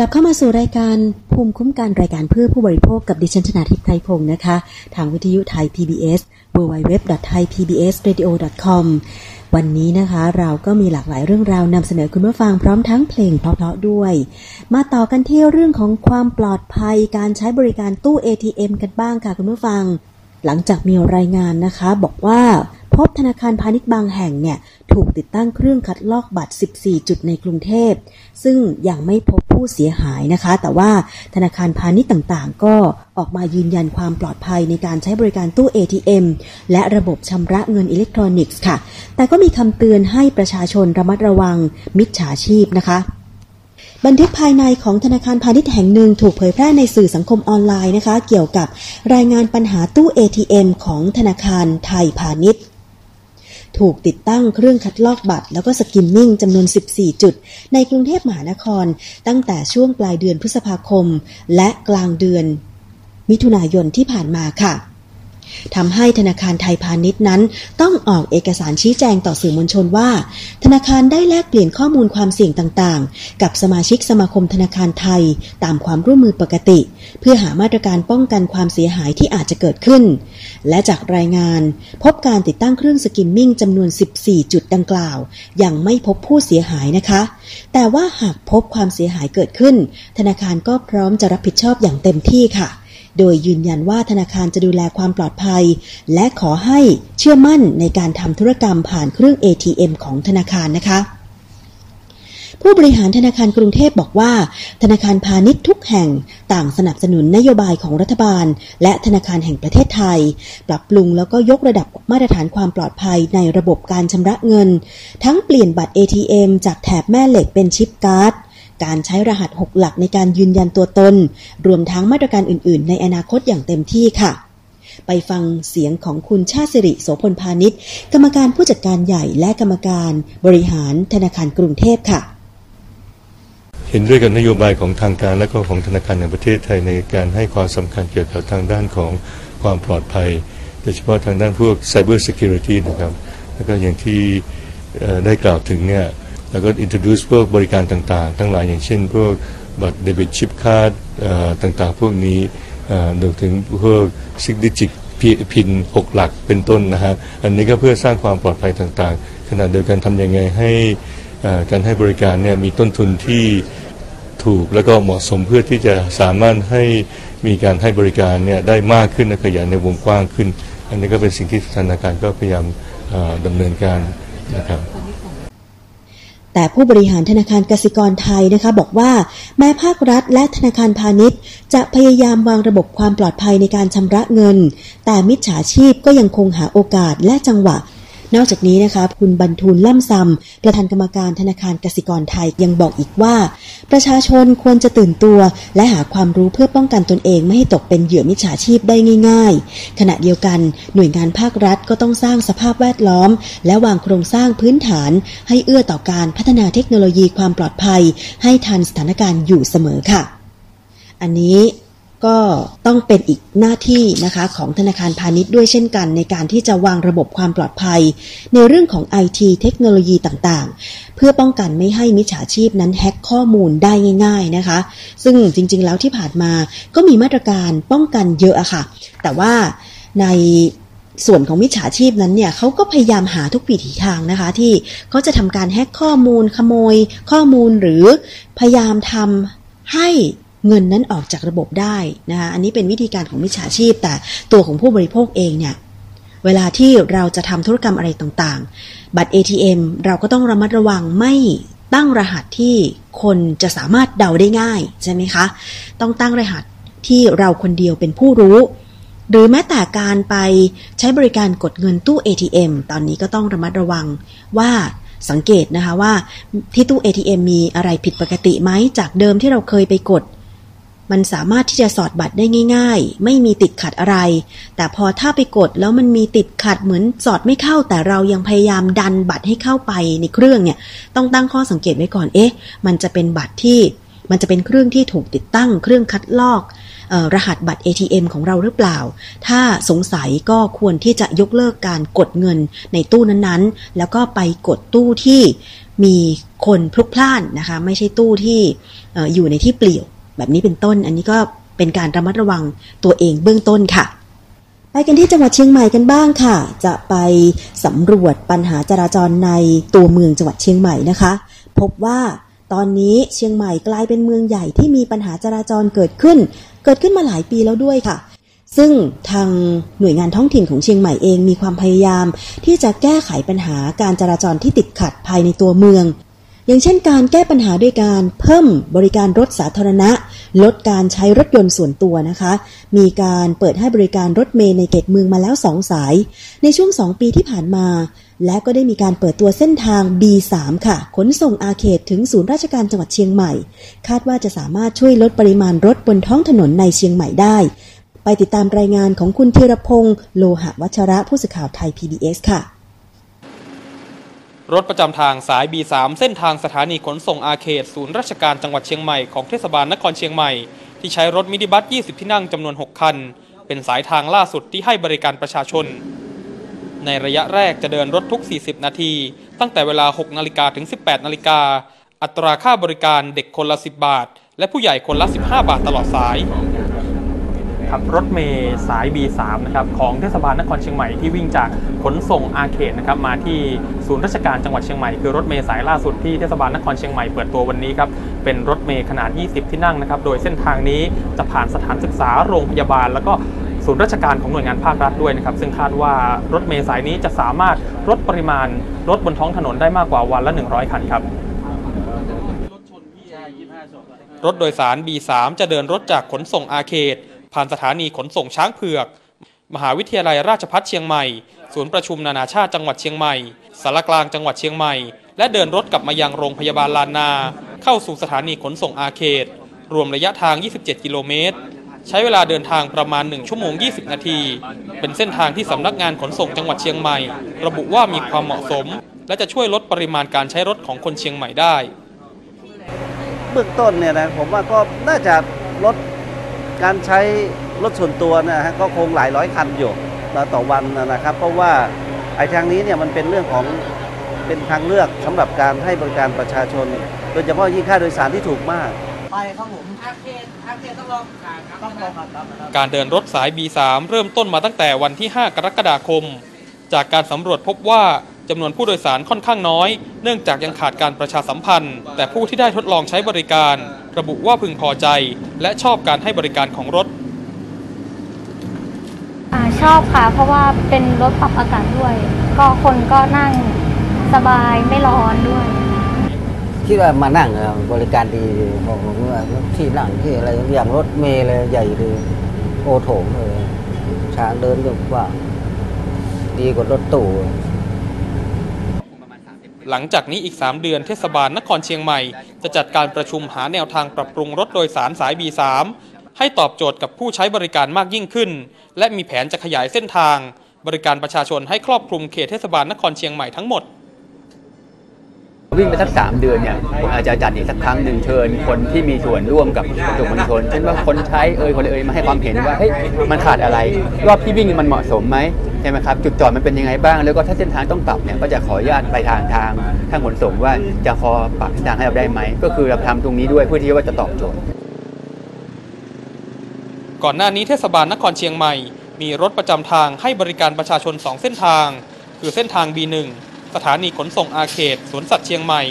ลับเข้ามาสู่รายการภูมิคุ้มกันรายการเพื่อผู้บริโภคกับดิฉันชนาทิพย์ไพรพงศ์นะคะ ทางวิทยุไทย PBS www.thaipbsradio.com วันนี้นะคะเราก็มีหลากหลายเรื่องราวนำเสนอคุณผู้ฟังพร้อมทั้งเพลงเพราะๆด้วย มาต่อกันที่เรื่องของความปลอดภัยการใช้บริการตู้ ATM กันบ้างค่ะคุณผู้ฟัง หลังจากมีรายงานนะคะ บอกว่าพบธนาคารพาณิชย์บางแห่งเนี่ยถูกติดตั้งเครื่องคัดลอกบัตร 14 จุดในกรุงเทพ ซึ่งยังไม่พบผู้เสียหายนะคะ แต่ว่าธนาคารพาณิชย์ต่างๆ ก็ออกมายืนยันความปลอดภัยในการใช้บริการตู้ ATM และระบบชำระเงินอิเล็กทรอนิกส์ค่ะ แต่ก็มีคำเตือนให้ประชาชนระมัดระวังมิจฉาชีพนะคะ บันทึกภายในของธนาคารพาณิชย์แห่งหนึ่งถูกเผยแพร่ในสื่อสังคมออนไลน์นะคะ เกี่ยวกับรายงานปัญหาตู้ ATM ของธนาคารไทยพาณิชย์ ถูกติดตั้งเครื่องคัดลอกบัตร แล้วก็สกิมมิ่งจำนวน 14 จุด ในกรุงเทพมหานคร ตั้งแต่ช่วงปลายเดือนพฤษภาคม และกลางเดือน มิถุนายนที่ผ่านมาค่ะ ทำให้ธนาคารไทยพาณิชย์นั้น ต้องออกเอกสารชี้แจงต่อสื่อมวลชนว่า ธนาคารได้แลกเปลี่ยนข้อมูลความเสี่ยงต่างๆ กับสมาชิกสมาคมธนาคารไทย ตามความร่วมมือปกติ เพื่อหามาตรการป้องกันความเสียหายที่อาจจะเกิดขึ้น และจากรายงาน พบการติดตั้งเครื่อง skimming จำนวน 14 จุดดังกล่าว ยังไม่พบผู้เสียหายนะคะ แต่ว่าหากพบความเสียหายเกิดขึ้น ธนาคารก็พร้อมจะรับผิดชอบอย่างเต็มที่ค่ะ โดยยืนยันว่าธนาคารจะดูแลความปลอดภัย และขอให้เชื่อมั่นในการทำธุรกรรมผ่านเครื่อง ATM ของธนาคารนะคะผู้บริหารธนาคารกรุงเทพบอกว่า ธนาคารพาณิชย์ทุกแห่งต่างสนับสนุนนโยบายของรัฐบาล และธนาคารแห่งประเทศไทย ปรับปรุงแล้วก็ยกระดับมาตรฐานความปลอดภัยในระบบการชำระเงิน ทั้งเปลี่ยนบัตร ATM จากแถบแม่เหล็กเป็นชิปการ์ด การใช้รหัส 6 หลักในการยืนยันตัวตน รวมทั้งมาตรการอื่น ๆ ในอนาคตอย่างเต็มที่ค่ะ ไปฟังเสียงของคุณชาติสิริโสพลพาณิชย์ กรรมการผู้จัดการใหญ่และกรรมการบริหารธนาคารกรุงเทพค่ะเห็นด้วยกับนโยบายของทางการและก็ของธนาคารแห่งประเทศไทยในการให้ความสำคัญเกี่ยวกับทางด้านของความปลอดภัย โดยเฉพาะทางด้านพวก Cyber Security นะครับ แล้วก็อย่างที่ได้กล่าวถึงเนี่ย แล้วก็ introduce พวกบริการต่างๆ ทั้งหลายอย่างเช่น พวกบัตรเดบิตชิปคาร์ดต่างๆ พวกนี้เอ่อรวมถึงพวก Six Digit พินหกหลักเป็นต้นนะฮะอันนี้ก็เพื่อสร้างความปลอดภัยต่างๆ ขณะเดียวกันทำยังไงให้การให้บริการเนี่ยมีต้นทุนที่ถูกแล้วก็เหมาะสมเพื่อที่จะสามารถให้มีการให้บริการเนี่ยได้มากขึ้นและขยายในวงกว้างขึ้น อันนี้ก็เป็นสิ่งที่ธนาคารก็พยายามดำเนินการนะครับ แต่ผู้บริหารธนาคารกสิกรไทยนะคะบอกว่า แม้ภาครัฐและธนาคารพาณิชย์ จะพยายามวางระบบความปลอดภัยในการชำระเงิน แต่มิจฉาชีพก็ยังคงหาโอกาสและจังหวะ นอกจากนี้นะคะคุณบรรทูลล่ำซำประธานกรรมการธนาคารกสิกรไทยยังบอกอีกว่า ประชาชนควรจะตื่นตัว และหาความรู้เพื่อป้องกันตนเองไม่ให้ตกเป็นเหยื่อมิจฉาชีพได้ง่าย ๆ ขณะเดียวกันหน่วยงานภาครัฐก็ต้องสร้างสภาพแวดล้อม และวางโครงสร้างพื้นฐาน ให้เอื้อต่อการพัฒนาเทคโนโลยีความปลอดภัย ให้ทันสถานการณ์อยู่เสมอค่ะ อันนี้ ก็ต้องเป็นอีกหน้าที่นะคะของธนาคารพาณิชย์ด้วยเช่นกัน ในการที่จะวางระบบความปลอดภัย ในเรื่องของ IT เทคโนโลยีต่างๆ เพื่อป้องกันไม่ให้มิจฉาชีพนั้นแฮ็กข้อมูลได้ง่าย ๆนะคะ ซึ่งจริงๆแล้วที่ผ่านมาก็มีมาตรการป้องกันเยอะอะค่ะ แต่ว่าในส่วนของมิจฉาชีพนั้นเนี่ยเขาก็พยายามหาทุกวิถีทางนะคะ ที่เขาจะทำการแฮ็กข้อมูลขโมยข้อมูลหรือพยายามทำให้ เงินนั้นออกจากระบบได้นะคะอันนี้เป็นวิธีการของมิจฉาชีพ แต่ตัวของผู้บริโภคเองเนี่ยเวลาที่เราจะทำธุรกรรมอะไรต่างๆ บัตร ATM เราก็ต้องระมัดระวังไม่ตั้งรหัสที่คนจะสามารถเดาได้ง่ายใช่ไหมคะ ต้องตั้งรหัสที่เราคนเดียวเป็นผู้รู้ หรือแม้แต่การไปใช้บริการกดเงินตู้ ATM ตอนนี้ก็ต้องระมัดระวังว่าสังเกตนะคะว่าที่ตู้ ATM มีอะไรผิดปกติไหมจากเดิมที่เราเคยไปกด มันสามารถที่จะสอดบัตรได้ง่าย ๆ ไม่มีติดขัดอะไร แต่พอถ้าไปกดแล้วมันมีติดขัดเหมือนสอดไม่เข้า แต่เรายังพยายามดันบัตรให้เข้าไปในเครื่องเนี่ย ต้องตั้งข้อสังเกตไว้ก่อน เอ๊ะ มันจะเป็นบัตรที่ มันจะเป็นเครื่องที่ถูกติดตั้ง เครื่องคัดลอกออรหัสบัตร ATM ของเราหรือเปล่า ถ้าสงสัยก็ควรที่จะยกเลิกการกดเงินในตู้นั้นๆ แล้วก็ไปกดตู้ที่มีคนพลุกพล่านนะคะ ไม่ใช่ตู้ที่ออยู่ในที่เปลี่ยว แบบนี้เป็นต้น อันนี้ก็เป็นการระมัดระวังตัวเองเบื้องต้นค่ะ ไปกันที่จังหวัดเชียงใหม่กันบ้างค่ะ จะไปสำรวจปัญหาจราจรในตัวเมืองจังหวัดเชียงใหม่นะคะ พบว่าตอนนี้เชียงใหม่กลายเป็นเมืองใหญ่ที่มีปัญหาจราจรเกิดขึ้น เกิดขึ้นมาหลายปีแล้วด้วยค่ะ ซึ่งทางหน่วยงานท้องถิ่นของเชียงใหม่เองมีความพยายาม ที่จะแก้ไขปัญหาการจราจรที่ติดขัดภายในตัวเมือง อย่างเช่นการแก้ปัญหาด้วยการเพิ่มบริการรถสาธารณะ ลดการใช้รถยนต์ส่วนตัวนะคะ มีการเปิดให้บริการรถเมล์ในเขตเมืองมาแล้วสองสาย ในช่วงสองปีที่ผ่านมา และก็ได้มีการเปิดตัวเส้นทาง B3 ค่ะ ขนส่งอาเขตถึงศูนย์ราชการจังหวัดเชียงใหม่ คาดว่าจะสามารถช่วยลดปริมาณรถบนท้องถนนในเชียงใหม่ได้ ไปติดตามรายงานของคุณธีรพงษ์โลหะวัชระผู้สื่อข่าวไทย PBS ค่ะ รถประจำทางสาย B3 เส้นทางสถานีขนส่งอาเขตศูนย์ราชการจังหวัดเชียงใหม่ของเทศบาลนครเชียงใหม่ ที่ใช้รถมินิบัส 20 ที่นั่งจำนวน 6 คัน เป็นสายทางล่าสุดที่ให้บริการประชาชน ในระยะแรกจะเดินรถทุก 40 นาที ตั้งแต่เวลา 6 นาฬิกาถึง 18 นาฬิกาอัตราค่าบริการเด็กคนละ 10 บาท และผู้ใหญ่คนละ 15 บาทตลอดสาย ครับรถเมย์สาย B3 นะครับของเทศบาลนครเชียงใหม่ที่วิ่งจากขนส่งอาเขตนะครับมาที่ศูนย์ราชการจังหวัดเชียงใหม่คือรถเมย์สายล่าสุดที่เทศบาลนครเชียงใหม่เปิดตัววันนี้ครับเป็นรถเมล์ขนาด 20 ที่นั่งนะครับโดยเส้นทางนี้จะผ่านสถานศึกษาโรงพยาบาล แล้วก็ศูนย์ราชการของหน่วยงานภาครัฐด้วยนะครับซึ่งคาดว่ารถเมล์สายนี้จะสามารถลดปริมาณรถบนท้องถนนได้มากกว่าวันละ 100 คันครับรถโดยสาร B3 จะเดินรถจากขนส่งอาเขต ผ่านสถานีขนส่งช้างเผือก มหาวิทยาลัยราชภัฏเชียงใหม่ ศูนย์ประชุมนานาชาติจังหวัดเชียงใหม่สารกลางจังหวัดเชียงใหม่ และเดินรถกลับมายังโรงพยาบาลลานนา เข้าสู่สถานีขนส่งอาเขต รวมระยะทาง 27 กิโลเมตร ใช้เวลาเดินทางประมาณ 1 ชั่วโมง 20 นาที เป็นเส้นทางที่สำนักงานขนส่งจังหวัดเชียงใหม่ ระบุว่ามีความเหมาะสม และจะช่วยลดปริมาณการใช้รถของคนเชียงใหม่ได้ เบื้องต้นเนี่ยนะผมว่าก็น่าจะลด การใช้รถส่วนตัวนะฮะก็คงหลายร้อยคันอยู่ต่อวันนะครับ เพราะว่าไอ้ทางนี้เนี่ยมันเป็นเรื่องของเป็นทางเลือกสำหรับการให้บริการประชาชน โดยเฉพาะยิ่งค่าโดยสารที่ถูกมาก ไปครับผมอาเคนอาเคนต้องลองต้องลองครับการเดินรถสาย B3 เริ่มต้นมาตั้งแต่วันที่ 5 กรกฎาคม จากการสำรวจพบว่า จำนวนผู้โดยสารค่อนข้างน้อย เนื่องจากยังขาดการประชาสัมพันธ์ แต่ผู้ที่ได้ทดลองใช้บริการ ระบุว่าพึงพอใจ และชอบการให้บริการของรถ อ่าชอบค่ะ เพราะว่าเป็นรถปรับอากาศด้วย ก็คนก็นั่งสบายไม่ร้อนด้วย คิดว่ามานั่งอะบริการดีของผมว่าที่นั่งที่อะไรอย่างรถเมล์เลยใหญ่เลยโอโถงเลยช้างเดินก็กว่างดีกว่ารถตู้ หลังจากนี้อีก 3 เดือนเทศบาลนครเชียงใหม่ จะจัดการประชุมหาแนวทางปรับปรุงรถโดยสารสาย B3 ให้ตอบโจทย์กับผู้ใช้บริการมากยิ่งขึ้น และมีแผนจะขยายเส้นทาง บริการประชาชนให้ครอบคลุมเขตเทศบาลนครเชียงใหม่ทั้งหมด วิ่งไปสักสามเดือนเนี่ยผมอาจจะจัดอีกสักครั้งหนึ่งเชิญคนที่มีส่วนร่วมกับประชาชนเช่นว่าคนใช้เอ่ยคนเอ่ยมาให้ความเห็นว่าเฮ้ยมันขาดอะไร รอบที่วิ่งมันเหมาะสมไหมใช่ไหมครับจุดจอดมันเป็นยังไงบ้าง แล้วก็ถ้าเส้นทางต้องปรับเนี่ยก็จะขออนุญาตไปทางทางทางขนส่งว่าจะพอปรับเส้นทางให้เราได้ไหมก็คือเราทำตรงนี้ด้วยเพื่อที่ว่าจะตอบโจทย์ ก่อนหน้านี้เทศบาลนครเชียงใหม่ มีรถประจำทางให้บริการประชาชน 2 เส้นทาง คือเส้นทาง B1 สถานีขนส่งอาเขตสวนสัตว์เชียงใหม่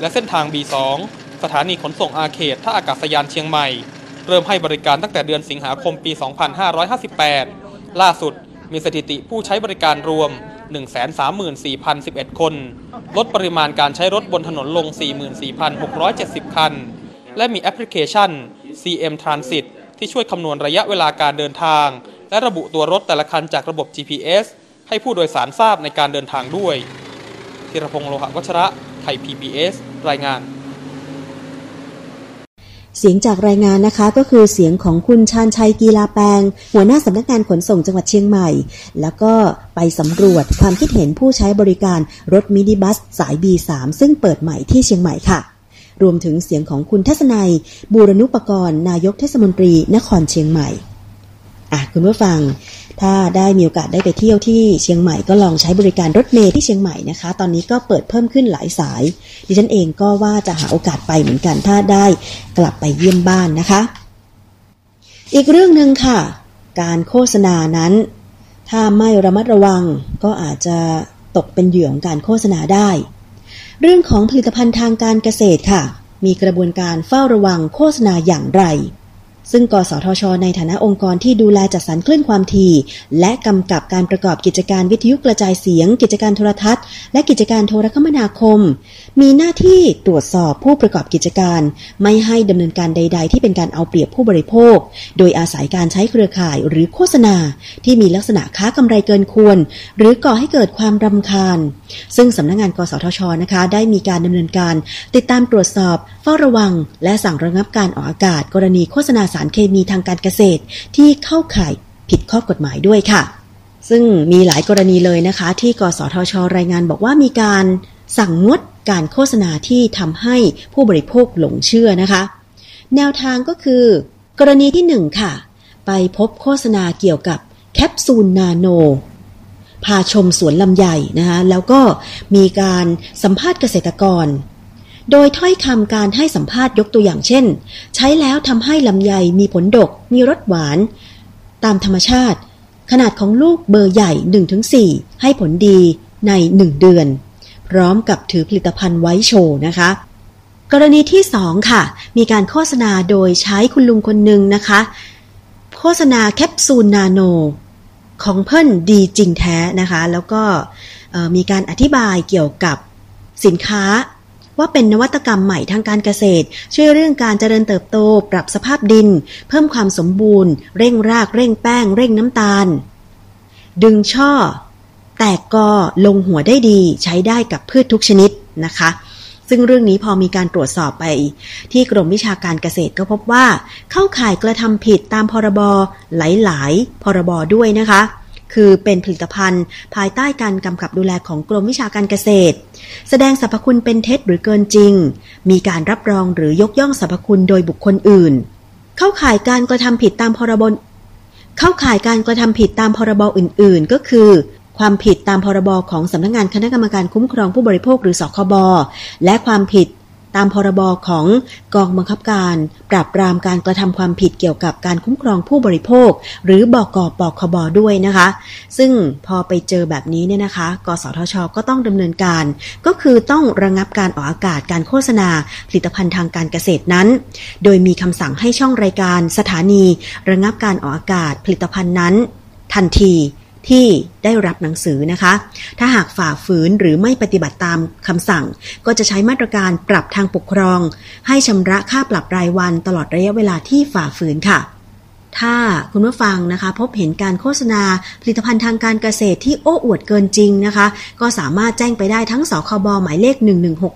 และเส้นทาง B2 สถานีขนส่งอาเขตท่าอากาศยานเชียงใหม่ เริ่มให้บริการตั้งแต่เดือนสิงหาคมปี 2558 ล่าสุดมีสถิติผู้ใช้บริการรวม 134,011 คน ลดปริมาณการใช้รถบนถนนลง 44,670 คัน และมีแอปพลิเคชัน CM Transit ที่ช่วยคำนวณระยะเวลาการเดินทาง และระบุตัวรถแต่ละคันจากระบบ GPS ให้ผู้โดยสารทราบในการเดินทางด้วย ธีรพงษ์โลหะวัชระ ไทย PBS รายงานเสียงจากรายงานนะคะก็คือเสียงของคุณชาญชัยกีฬาแปลงหัวหน้าสำนักงานขนส่งจังหวัดเชียงใหม่ แล้วก็ไปสำรวจความคิดเห็นผู้ใช้บริการรถมินิบัสสาย B3 ซึ่งเปิดใหม่ที่เชียงใหม่ค่ะ รวมถึงเสียงของคุณทัศนัย บูรณุปกรณ์ นายกเทศมนตรี นครเชียงใหม่อะคุณผู้ฟัง ถ้าได้มีโอกาสได้ไปเที่ยวที่เชียงใหม่ก็ลองใช้บริการรถเมล์ที่เชียงใหม่นะคะ ตอนนี้ก็เปิดเพิ่มขึ้นหลายสาย ดิฉันเองก็ว่าจะหาโอกาสไปเหมือนกัน ถ้าได้กลับไปเยี่ยมบ้านนะคะ อีกเรื่องหนึ่งค่ะ การโฆษณานั้น ถ้าไม่ระมัดระวังก็อาจจะตกเป็นเหยื่อของการโฆษณาได้ เรื่องของผลิตภัณฑ์ทางการเกษตรค่ะ มีกระบวนการเฝ้าระวังโฆษณาอย่างไร ซึ่งกสทช ในฐานะองค์กรที่ดูแลจัดสรรคลื่นความถี่ และกำกับการประกอบกิจการวิทยุกระจายเสียง กิจการโทรทัศน์ และกิจการโทรคมนาคม มีหน้าที่ตรวจสอบผู้ประกอบกิจการ ไม่ให้ดำเนินการใด ๆ ที่เป็นการเอาเปรียบผู้บริโภค โดยอาศัยการใช้เครือข่ายหรือโฆษณา ที่มีลักษณะค้ากำไรเกินควร หรือก่อให้เกิดความรำคาญ ซึ่งสำนักงงานกสทช นะคะ ได้มีการดำเนินการ ติดตามตรวจสอบ เฝ้าระวัง และสั่งระงับการออกอากาศ กรณีโฆษณาารเคมีทางการเกษตร ที่เข้าข่ายผิดข้อกฎหมายด้วยค่ะ ซึ่งมีหลายกรณีเลยนะคะ ที่กสทช รายงานบอกว่ามีการสั่งงดการโฆษณาที่ทำให้ผู้บริโภคหลงเชื่อนะคะ แนวทางก็คือ กรณีที่หนึ่งค่ะ ไปพบโฆษณาเกี่ยวกับแคปซูลนาโนพาชมสวนลำไยนะคะแล้วก็มีการสัมภาษณ์เกษตรกร โดยถ้อยคำการให้สัมภาษณ์ยกตัวอย่างเช่น ใช้แล้วทำให้ลำไยมีผลดก มีรสหวาน ตามธรรมชาติ ขนาดของลูกเบอร์ใหญ่ 1-4 ให้ผลดีใน 1 เดือน พร้อมกับถือผลิตภัณฑ์ไว้โชว์นะคะ กรณีที่สองค่ะ มีการโฆษณาโดยใช้คุณลุงคนหนึ่งนะคะ โฆษณาแคปซูลนาโนของเพิ่นดีจริงแท้นะคะ แล้วก็มีการอธิบายเกี่ยวกับสินค้า ว่าเป็นนวัตกรรมใหม่ทางการเกษตร ช่วยเรื่องการเจริญเติบโต ปรับสภาพดิน เพิ่มความสมบูรณ์ เร่งรากเร่งแป้ง เร่งน้ำตาล ดึงช่อ แตกกอลงหัวได้ดีใช้ได้กับพืชทุกชนิดนะคะซึ่งเรื่องนี้พอมีการตรวจสอบไป ที่กรมวิชาการเกษตรก็พบว่า เข้าข่ายกระทำผิดตามพรบหลาย ๆ พรบด้วยนะคะ คือเป็นผลิตภัณฑ์ ภายใต้การกำกับดูแลของกรมวิชาการเกษตร แสดงสรรพคุณเป็นเท็จหรือเกินจริง มีการรับรองหรือยกย่องสรรพคุณโดยบุคคลอื่น เข้าข่ายการกระทำผิดตามพรบเข้าข่ายการกระทำผิดตามพรบอื่น ๆ ก็คือ ความผิดตามพรบของสำนักงงานคณะกรรมการคุ้มครองผู้บริโภคหรือสคบและความผิด ตามพรบของกองบังคับการ ปราบปรามการกระทำความผิดเกี่ยวกับการคุ้มครองผู้บริโภค หรือบกปคบด้วยนะคะ ซึ่งพอไปเจอแบบนี้เนี่ยนะคะ กสทช ก็ต้องดำเนินการ ก็คือต้องระงงับการออกอากาศการโฆษณา ผลิตภัณฑ์ทางการเกษตรนั้น โดยมีคำสั่งให้ช่องรายการสถานี ระงงับการออกอากาศผลิตภัณฑ์นั้น ทันที ที่ได้รับหนังสือนะคะ ถ้าหากฝ่าฝืนหรือไม่ปฏิบัติตามคำสั่ง ก็จะใช้มาตรการปรับทางปกครอง ให้ชำระค่าปรับรายวันตลอดระยะเวลาที่ฝ่าฝืนค่ะถ้าคุณผู้ฟังนะคะ พบเห็นการโฆษณาผลิตภัณฑ์ทางการเกษตรที่โอ้อวดเกินจริงนะคะ ก็สามารถแจ้งไปได้ทั้งสคบหมายเลข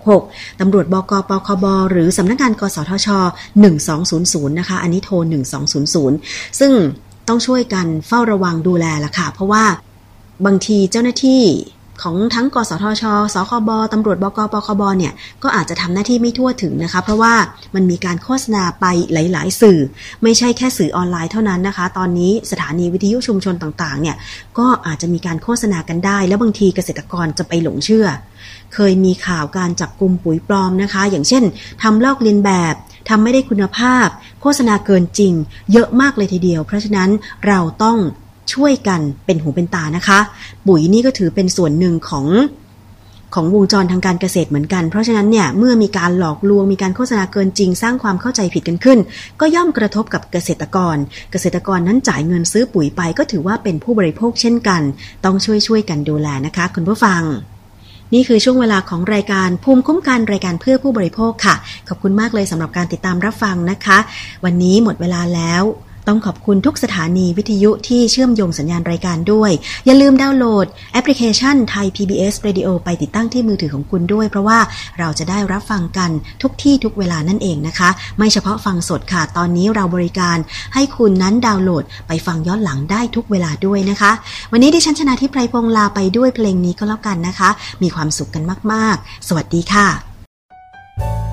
1166 ตำรวจบกปคบ หรือสำนักงานกสทช 1200 นะคะ อันนี้โทร 1200 ซึ่ง ต้องช่วยกันเฝ้าระวังดูแลละค่ะ เพราะว่าบางทีเจ้าหน้าที่ของทั้งกสทช สคบตำรวจ บก ปคบ เนี่ย ก็อาจจะทำหน้าที่ไม่ทั่วถึงนะคะ เพราะว่ามันมีการโฆษณาไปหลาย ๆ สื่อ ไม่ใช่แค่สื่อออนไลน์เท่านั้นนะคะ ตอนนี้สถานีวิทยุชุมชนต่าง ๆ เนี่ย ก็อาจจะมีการโฆษณากันได้ แล้วบางทีเกษตรกรจะไปหลงเชื่อ เคยมีข่าวการจับกลุ่มปุ๋ยปลอมนะคะ อย่างเช่นทำลอกเลียนแบบ ทำไม่ได้คุณภาพ โฆษณาเกินจริง เยอะมากเลยทีเดียว เพราะฉะนั้นเราต้องช่วยกันเป็นหูเป็นตานะคะ ปุ๋ยนี่ก็ถือเป็นส่วนหนึ่งของของวงจรทางการเกษตรเหมือนกัน เพราะฉะนั้นเนี่ยเมื่อมีการหลอกลวงมีการโฆษณาเกินจริง สร้างความเข้าใจผิดกันขึ้น ก็ย่อมกระทบกับเกษตรกร เกษตรกรนั้นจ่ายเงินซื้อปุ๋ยไป ก็ถือว่าเป็นผู้บริโภคเช่นกัน ต้องช่วยช่วยกันดูแลนะคะ คุณผู้ฟัง นี่คือช่วงเวลาของรายการภูมิคุ้มกันรายการเพื่อผู้บริโภคค่ะ ขอบคุณมากเลยสำหรับการติดตามรับฟังนะคะ วันนี้หมดเวลาแล้ว ต้องขอบคุณทุกสถานีวิทยุที่เชื่อมโยงสัญญาณรายการด้วย อย่าลืมดาวน์โหลดแอปพลิเคชันไทย PBS Radio ไปติดตั้งที่มือถือของคุณด้วย เพราะว่าเราจะได้รับฟังกันทุกที่ทุกเวลานั่นเองนะคะ ไม่เฉพาะฟังสดค่ะ ตอนนี้เราบริการให้คุณนั้นดาวน์โหลด ไปฟังย้อนหลังได้ทุกเวลาด้วยนะคะ วันนี้ดิฉันชนะทิพไพรพงษ์ลาไปด้วยเพลงนี้ก็แล้วกันนะคะ มีความสุขกันมาก ๆ สวัสดีค่ะ Put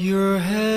your head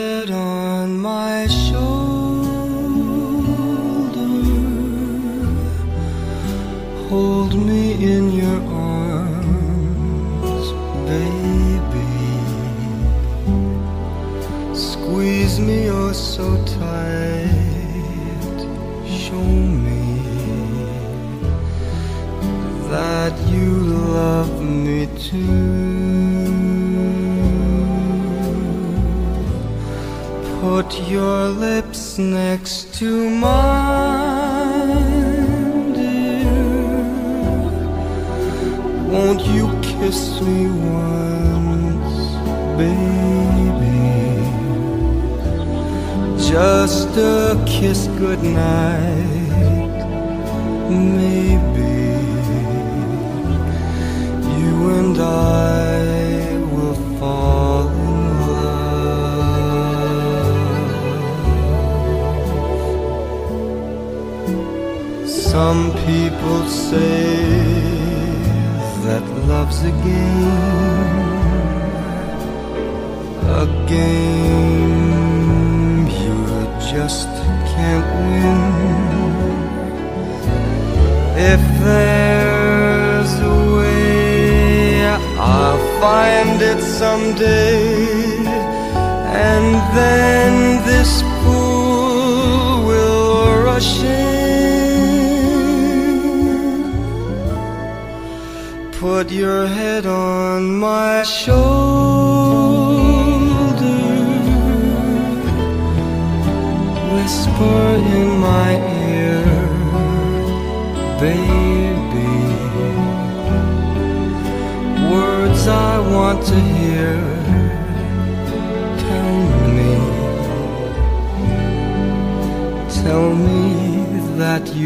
someday, and then this pool will rush in. Put your head on my shoulder, whisper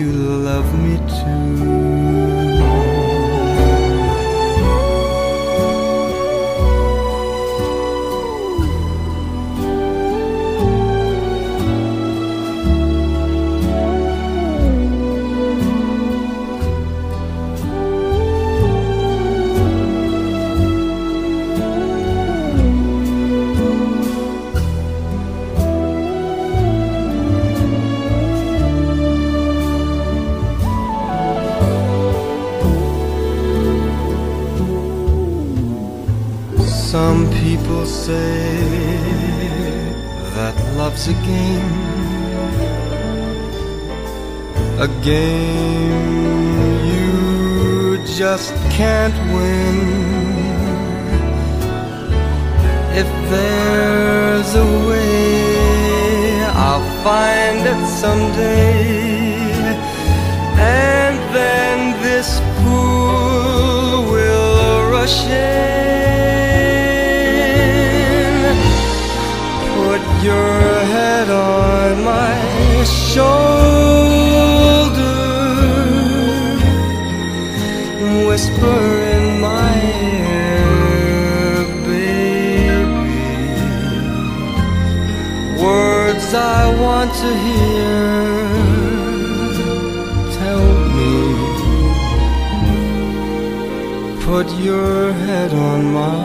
you love me too. Love's a game, a game you just can't win. If there's a way, I'll find it someday, and then this pool will rush in. Put your head on my shoulder, whisper in my ear, baby, words I want to hear. Tell me, put your head on my